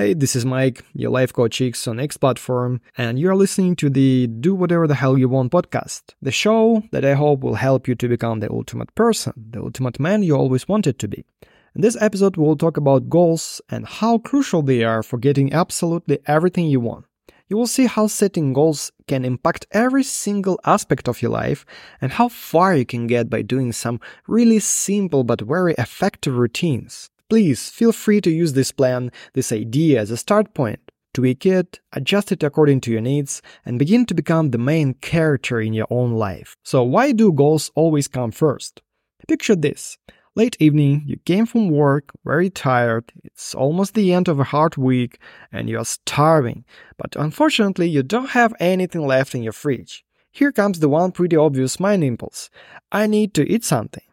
Hey, this is Mike, your life coach X on X platform, and you're listening to the Do Whatever the Hell You Want podcast, the show that I hope will help you to become the ultimate person, the ultimate man you always wanted to be. In this episode, we'll talk about goals and how crucial they are for getting absolutely everything you want. You will see how setting goals can impact every single aspect of your life and how far you can get by doing some really simple but very effective routines. Please feel free to use this plan, this idea as a start point. Tweak it, adjust it according to your needs, and begin to become the main character in your own life. So, why do goals always come first? Picture this. Late evening, you came from work, very tired, it's almost the end of a hard week, and you are starving. But unfortunately, you don't have anything left in your fridge. Here comes the one pretty obvious mind impulse I need to eat something.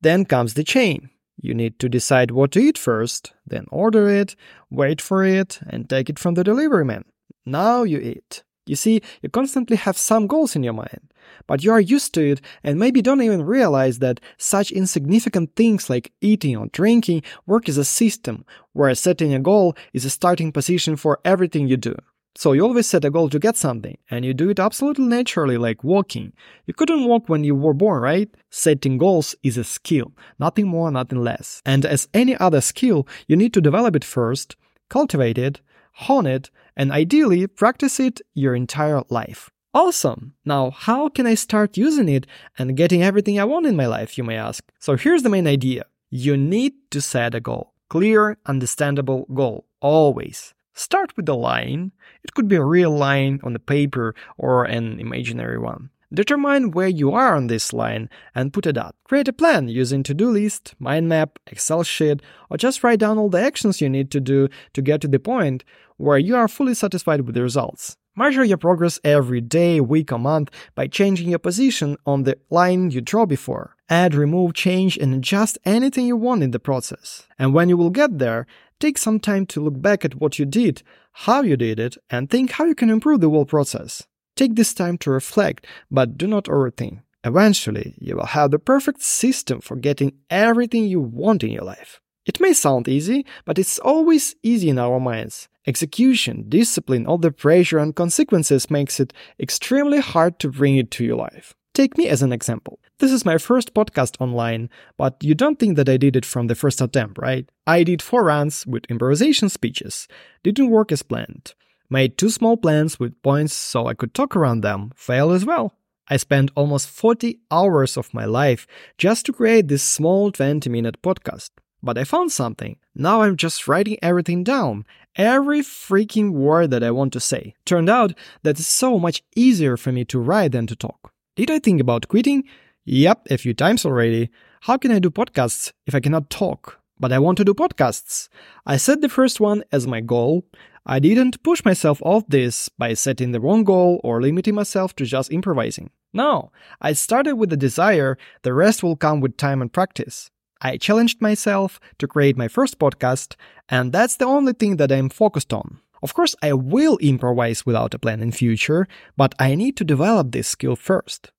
Then comes the chain. You need to decide what to eat first, then order it, wait for it, and take it from the delivery man. Now you eat. You see, you constantly have some goals in your mind, but you are used to it and maybe don't even realize that such insignificant things like eating or drinking work as a system, where setting a goal is a starting position for everything you do. So you always set a goal to get something, and you do it absolutely naturally, like walking. You couldn't walk when you were born, right? Setting goals is a skill, nothing more, nothing less. And as any other skill, you need to develop it first, cultivate it, hone it, and ideally practice it your entire life. Awesome! Now, how can I start using it and getting everything I want in my life, you may ask? So here's the main idea. You need to set a goal. Clear, understandable goal. Always. Start with a line. It could be a real line on the paper or an imaginary one. Determine where you are on this line and put a dot. Create a plan using to-do list, mind map, Excel sheet, or just write down all the actions you need to do to get to the point where you are fully satisfied with the results. Measure your progress every day, week, or month by changing your position on the line you draw before. Add, remove, change, and adjust anything you want in the process. And when you will get there, Take some time to look back at what you did, how you did it, and think how you can improve the whole process. Take this time to reflect, but do not overthink. Eventually, you will have the perfect system for getting everything you want in your life. It may sound easy, but it's always easy in our minds. Execution, discipline, all the pressure and consequences makes it extremely hard to bring it to your life. Take me as an example. This is my first podcast online, but you don't think that I did it from the first attempt, right? I did four runs with improvisation speeches, didn't work as planned, made two small plans with points so I could talk around them, failed as well. I spent almost 40 hours of my life just to create this small 20 minute podcast. But I found something. Now I'm just writing everything down, every freaking word that I want to say. Turned out that it's so much easier for me to write than to talk. Did I think about quitting? Yep, a few times already. How can I do podcasts if I cannot talk? But I want to do podcasts. I set the first one as my goal. I didn't push myself off this by setting the wrong goal or limiting myself to just improvising. No, I started with the desire, the rest will come with time and practice. I challenged myself to create my first podcast, and that's the only thing that I'm focused on. Of course, I will improvise without a plan in future, but I need to develop this skill first.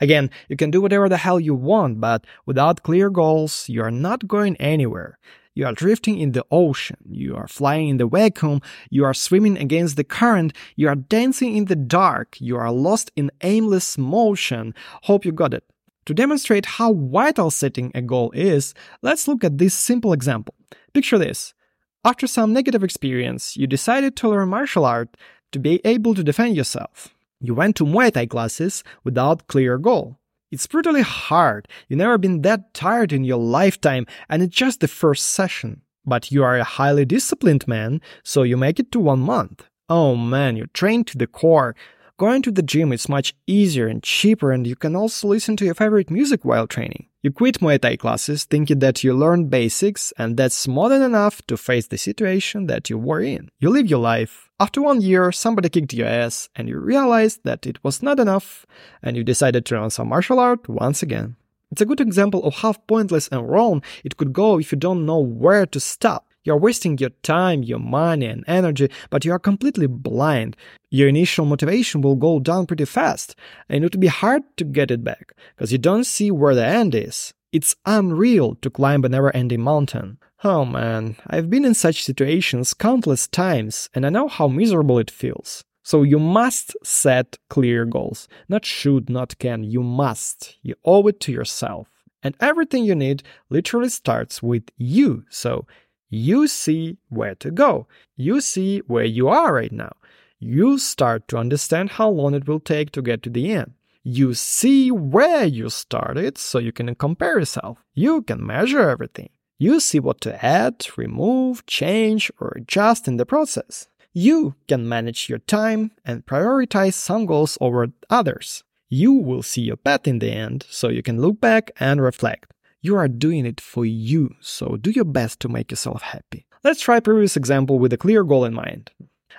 Again, you can do whatever the hell you want, but without clear goals, you are not going anywhere. You are drifting in the ocean, you are flying in the vacuum, you are swimming against the current, you are dancing in the dark, you are lost in aimless motion. Hope you got it. To demonstrate how vital setting a goal is, let's look at this simple example. Picture this. After some negative experience, you decided to learn martial art to be able to defend yourself. You went to Muay Thai classes without clear goal. It's brutally hard. You've never been that tired in your lifetime, and it's just the first session. But you are a highly disciplined man, so you make it to one month. Oh man, you train to the core. Going to the gym is much easier and cheaper, and you can also listen to your favorite music while training. You quit Muay Thai classes thinking that you learned basics, and that's more than enough to face the situation that you were in. You live your life. After one year, somebody kicked your ass, and you realized that it was not enough, and you decided to learn some martial art once again. It's a good example of how pointless and wrong it could go if you don't know where to stop. You're wasting your time, your money, and energy, but you are completely blind. Your initial motivation will go down pretty fast, and it will be hard to get it back, because you don't see where the end is. It's unreal to climb a never ending mountain. Oh man, I've been in such situations countless times and I know how miserable it feels. So you must set clear goals. Not should, not can. You must. You owe it to yourself. And everything you need literally starts with you. So you see where to go. You see where you are right now. You start to understand how long it will take to get to the end. You see where you started so you can compare yourself. You can measure everything. You see what to add, remove, change, or adjust in the process. You can manage your time and prioritize some goals over others. You will see your path in the end so you can look back and reflect. You are doing it for you, so do your best to make yourself happy. Let's try previous example with a clear goal in mind.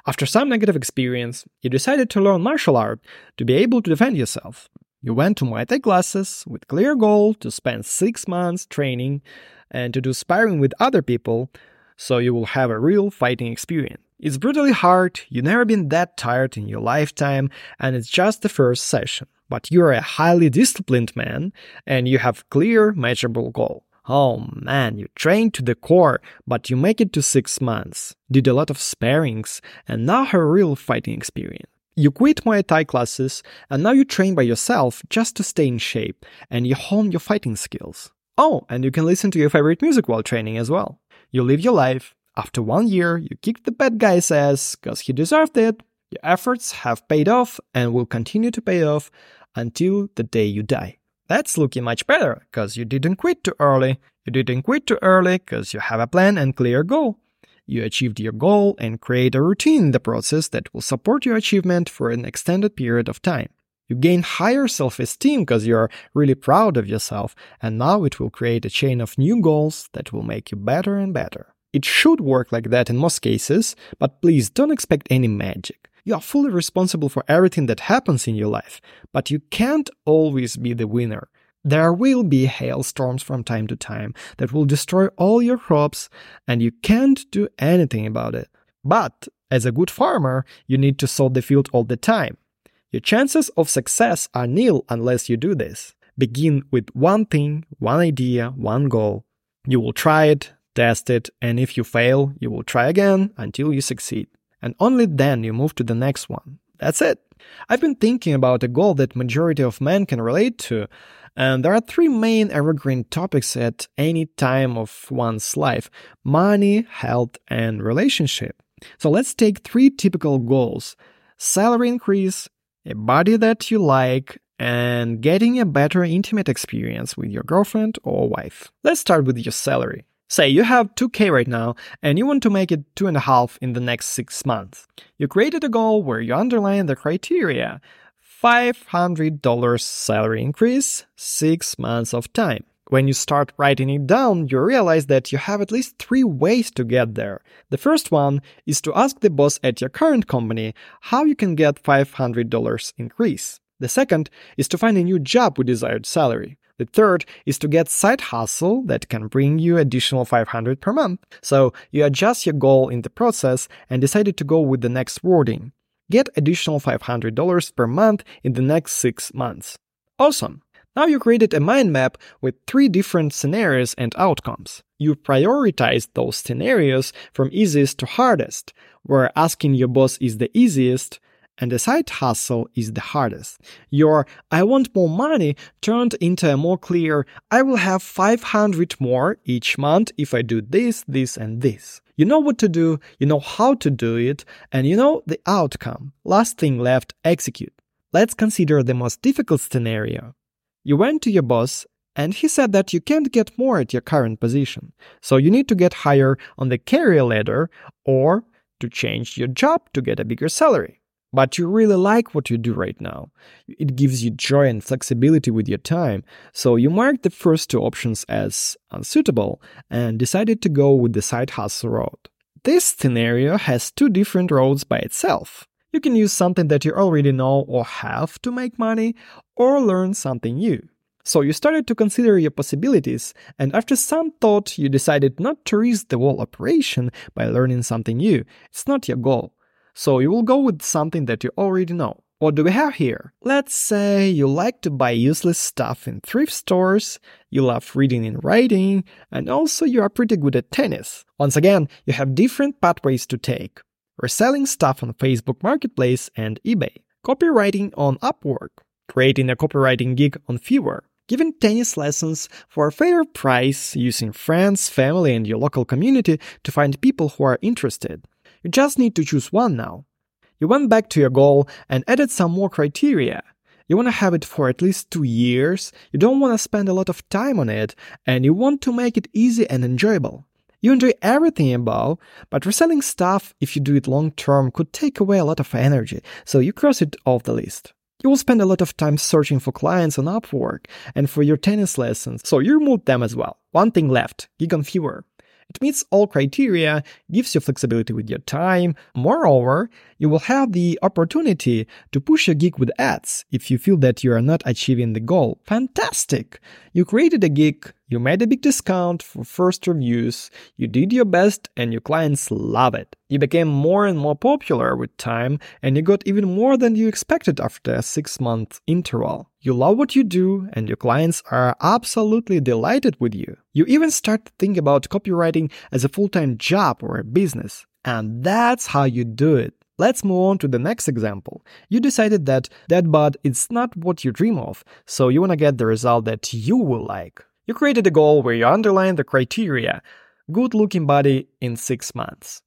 After some negative experience, you decided to learn martial art to be able to defend yourself. You went to Muay Thai classes with clear goal to spend 6 months training and to do sparring with other people so you will have a real fighting experience. It's brutally hard, you've never been that tired in your lifetime, and it's just the first session. But you're a highly disciplined man and you have clear, measurable goal. Oh man, you trained to the core, but you make it to six months, did a lot of sparrings, and now have real fighting experience. You quit Muay Thai classes, and now you train by yourself just to stay in shape, and you hone your fighting skills. Oh, and you can listen to your favorite music while training as well. You live your life. After one year, you kick the bad guy's ass because he deserved it. Your efforts have paid off and will continue to pay off until the day you die. That's looking much better because you didn't quit too early. You didn't quit too early because you have a plan and clear goal. You achieved your goal and create a routine in the process that will support your achievement for an extended period of time. You gain higher self esteem because you're really proud of yourself, and now it will create a chain of new goals that will make you better and better. It should work like that in most cases, but please don't expect any magic. You are fully responsible for everything that happens in your life, but you can't always be the winner. There will be hailstorms from time to time that will destroy all your crops, and you can't do anything about it. But as a good farmer, you need to sow the field all the time. Your chances of success are nil unless you do this. Begin with one thing, one idea, one goal. You will try it, test it, and if you fail, you will try again until you succeed. And only then you move to the next one. That's it. I've been thinking about a goal that majority of men can relate to, and there are three main evergreen topics at any time of one's life money, health, and relationship. So let's take three typical goals salary increase, a body that you like, and getting a better intimate experience with your girlfriend or wife. Let's start with your salary. Say you have 2k right now and you want to make it 2.5 in the next 6 months. You created a goal where you underline the criteria $500 salary increase, 6 months of time. When you start writing it down, you realize that you have at least three ways to get there. The first one is to ask the boss at your current company how you can get $500 increase. The second is to find a new job with desired salary. The third is to get side hustle that can bring you additional 500 per month. So you adjust your goal in the process and decided to go with the next wording. Get additional $500 per month in the next 6 months. Awesome. Now you created a mind map with three different scenarios and outcomes. You prioritized those scenarios from easiest to hardest, where asking your boss is the easiest and the side hustle is the hardest. Your I want more money turned into a more clear I will have 500 more each month if I do this, this, and this. You know what to do, you know how to do it, and you know the outcome. Last thing left, execute. Let's consider the most difficult scenario. You went to your boss and he said that you can't get more at your current position. So you need to get higher on the career ladder or to change your job to get a bigger salary. But you really like what you do right now. It gives you joy and flexibility with your time. So you marked the first two options as unsuitable and decided to go with the side hustle road. This scenario has two different roads by itself. You can use something that you already know or have to make money, or learn something new. So you started to consider your possibilities, and after some thought, you decided not to risk the whole operation by learning something new. It's not your goal. So you will go with something that you already know. What do we have here? Let's say you like to buy useless stuff in thrift stores, you love reading and writing, and also you are pretty good at tennis. Once again, you have different pathways to take. Reselling stuff on Facebook Marketplace and eBay, copywriting on Upwork, creating a copywriting gig on Fiverr, giving tennis lessons for a fair price using friends, family, and your local community to find people who are interested. You just need to choose one now. You went back to your goal and added some more criteria. You want to have it for at least two years, you don't want to spend a lot of time on it, and you want to make it easy and enjoyable. You enjoy everything above, but reselling stuff, if you do it long term, could take away a lot of energy, so you cross it off the list. You will spend a lot of time searching for clients on Upwork and for your tennis lessons, so you remove them as well. One thing left gig on Fiverr. It meets all criteria, gives you flexibility with your time. Moreover, you will have the opportunity to push a gig with ads if you feel that you are not achieving the goal. Fantastic! You created a gig, you made a big discount for first reviews, you did your best, and your clients love it. You became more and more popular with time, and you got even more than you expected after a six month interval. You love what you do, and your clients are absolutely delighted with you. You even start to think about copywriting as a full time job or a business. And that's how you do it. Let's move on to the next example. You decided that that bud is not what you dream of, so you want to get the result that you will like. You created a goal where you underline the criteria good looking body in six months.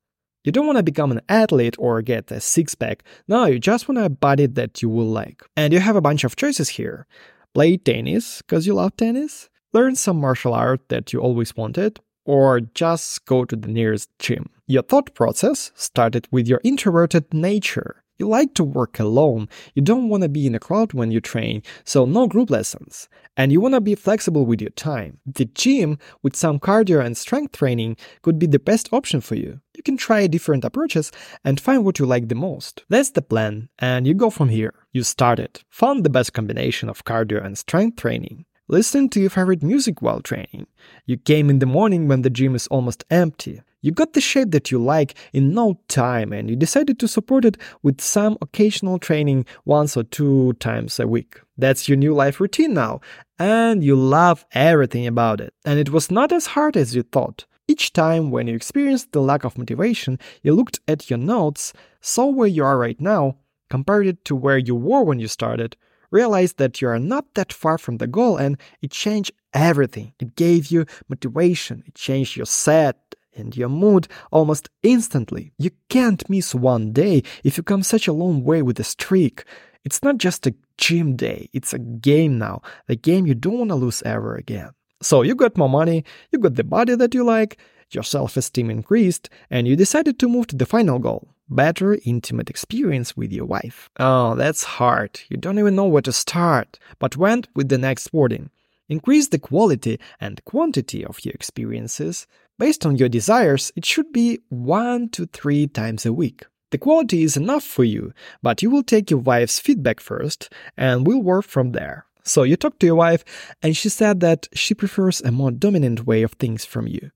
You don't want to become an athlete or get a six pack. No, you just want a body that you will like. And you have a bunch of choices here. Play tennis because you love tennis, learn some martial art that you always wanted, or just go to the nearest gym. Your thought process started with your introverted nature. You like to work alone, you don't want to be in a crowd when you train, so no group lessons. And you want to be flexible with your time. The gym, with some cardio and strength training, could be the best option for you. You can try different approaches and find what you like the most. That's the plan, and you go from here. You started, found the best combination of cardio and strength training. Listen to your favorite music while training. You came in the morning when the gym is almost empty. You got the shape that you like in no time and you decided to support it with some occasional training once or two times a week. That's your new life routine now, and you love everything about it. And it was not as hard as you thought. Each time when you experienced the lack of motivation, you looked at your notes, saw where you are right now, compared it to where you were when you started, realized that you are not that far from the goal, and it changed everything. It gave you motivation, it changed your set, and your mood almost instantly. You can't miss one day if you come such a long way with a streak. It's not just a gym day, it's a game now, a game you don't want to lose ever again. So you got more money, you got the body that you like, your self esteem increased, and you decided to move to the final goal better intimate experience with your wife. Oh, that's hard. You don't even know where to start, but went with the next wording. Increase the quality and quantity of your experiences, Based on your desires, it should be one to three times a week. The quality is enough for you, but you will take your wife's feedback first and we'll work from there. So you talked to your wife, and she said that she prefers a more dominant way of things from you.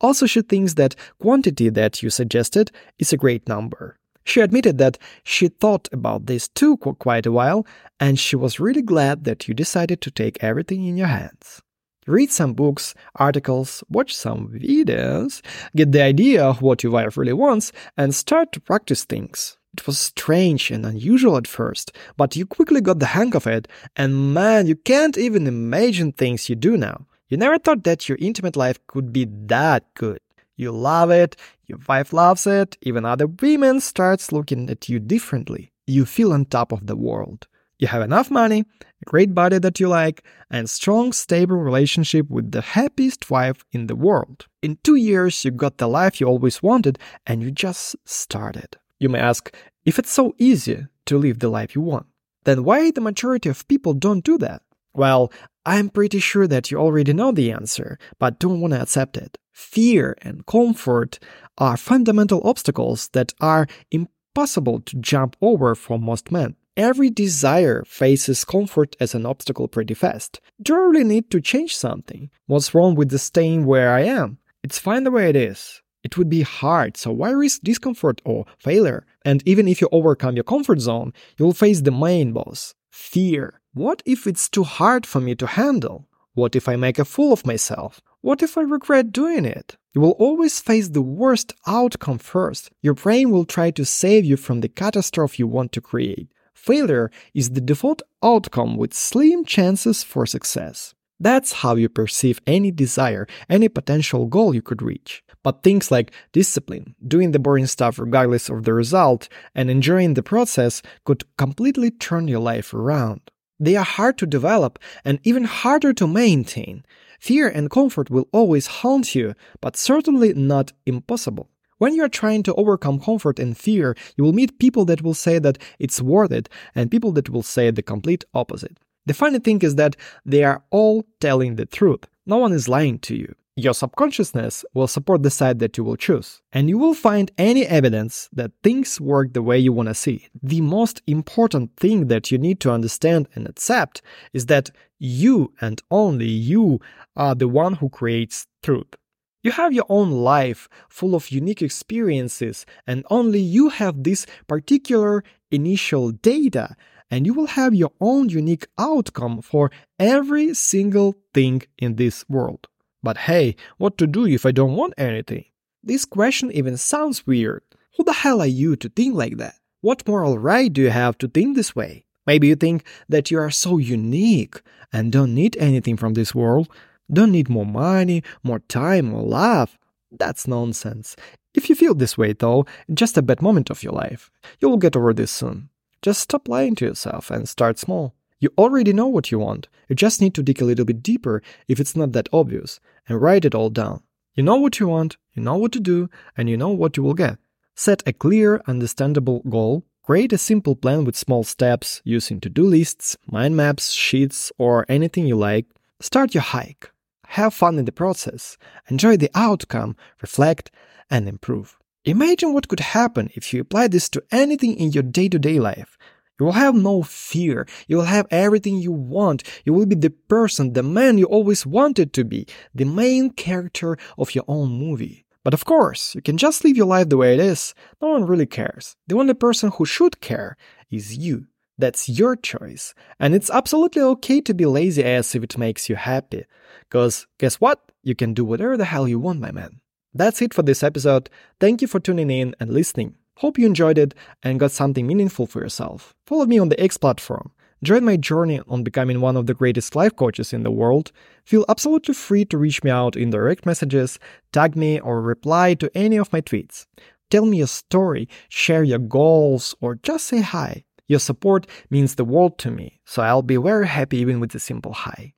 Also, she thinks that quantity that you suggested is a great number. She admitted that she thought about this too quite a while, and she was really glad that you decided to take everything in your hands read some books, articles, watch some videos, get the idea of what your wife really wants, and start to practice things. It was strange and unusual at first, but you quickly got the hang of it, and man, you can't even imagine things you do now. You never thought that your intimate life could be that good. You love it, your wife loves it, even other women starts looking at you differently. You feel on top of the world. You have enough money, a great body that you like, and strong, stable relationship with the happiest wife in the world. In two years, you got the life you always wanted, and you just started. You may ask, if it's so easy to live the life you want, then why the majority of people don't do that? Well, I'm pretty sure that you already know the answer, but don't want to accept it. Fear and comfort are fundamental obstacles that are impossible to jump over for most men. Every desire faces comfort as an obstacle pretty fast. Do I really need to change something? What's wrong with the staying where I am? It's fine the way it is. It would be hard, so why risk discomfort or failure? And even if you overcome your comfort zone, you'll face the main boss fear. What if it's too hard for me to handle? What if I make a fool of myself? What if I regret doing it? You will always face the worst outcome first. Your brain will try to save you from the catastrophe you want to create. Failure is the default outcome with slim chances for success. That's how you perceive any desire, any potential goal you could reach. But things like discipline, doing the boring stuff regardless of the result, and enjoying the process could completely turn your life around. They are hard to develop and even harder to maintain. Fear and comfort will always haunt you, but certainly not impossible. When you are trying to overcome comfort and fear, you will meet people that will say that it's worth it and people that will say the complete opposite. The funny thing is that they are all telling the truth. No one is lying to you. Your subconsciousness will support the side that you will choose, and you will find any evidence that things work the way you want to see. The most important thing that you need to understand and accept is that you and only you are the one who creates truth. You have your own life full of unique experiences, and only you have this particular initial data, and you will have your own unique outcome for every single thing in this world. But hey, what to do if I don't want anything? This question even sounds weird. Who the hell are you to think like that? What moral right do you have to think this way? Maybe you think that you are so unique and don't need anything from this world, don't need more money, more time, or love. That's nonsense. If you feel this way, though, just a bad moment of your life. You will get over this soon. Just stop lying to yourself and start small. You already know what you want. You just need to dig a little bit deeper if it's not that obvious and write it all down. You know what you want, you know what to do, and you know what you will get. Set a clear, understandable goal. Create a simple plan with small steps using to do lists, mind maps, sheets, or anything you like. Start your hike. Have fun in the process. Enjoy the outcome, reflect, and improve. Imagine what could happen if you apply this to anything in your day to day life. You will have no fear. You will have everything you want. You will be the person, the man you always wanted to be, the main character of your own movie. But of course, you can just live your life the way it is. No one really cares. The only person who should care is you. That's your choice. And it's absolutely okay to be lazy ass if it makes you happy. Because guess what? You can do whatever the hell you want, my man. That's it for this episode. Thank you for tuning in and listening. Hope you enjoyed it and got something meaningful for yourself. Follow me on the X platform. Join my journey on becoming one of the greatest life coaches in the world. Feel absolutely free to reach me out in direct messages, tag me, or reply to any of my tweets. Tell me a story, share your goals, or just say hi. Your support means the world to me, so I'll be very happy even with a simple hi.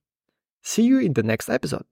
See you in the next episode.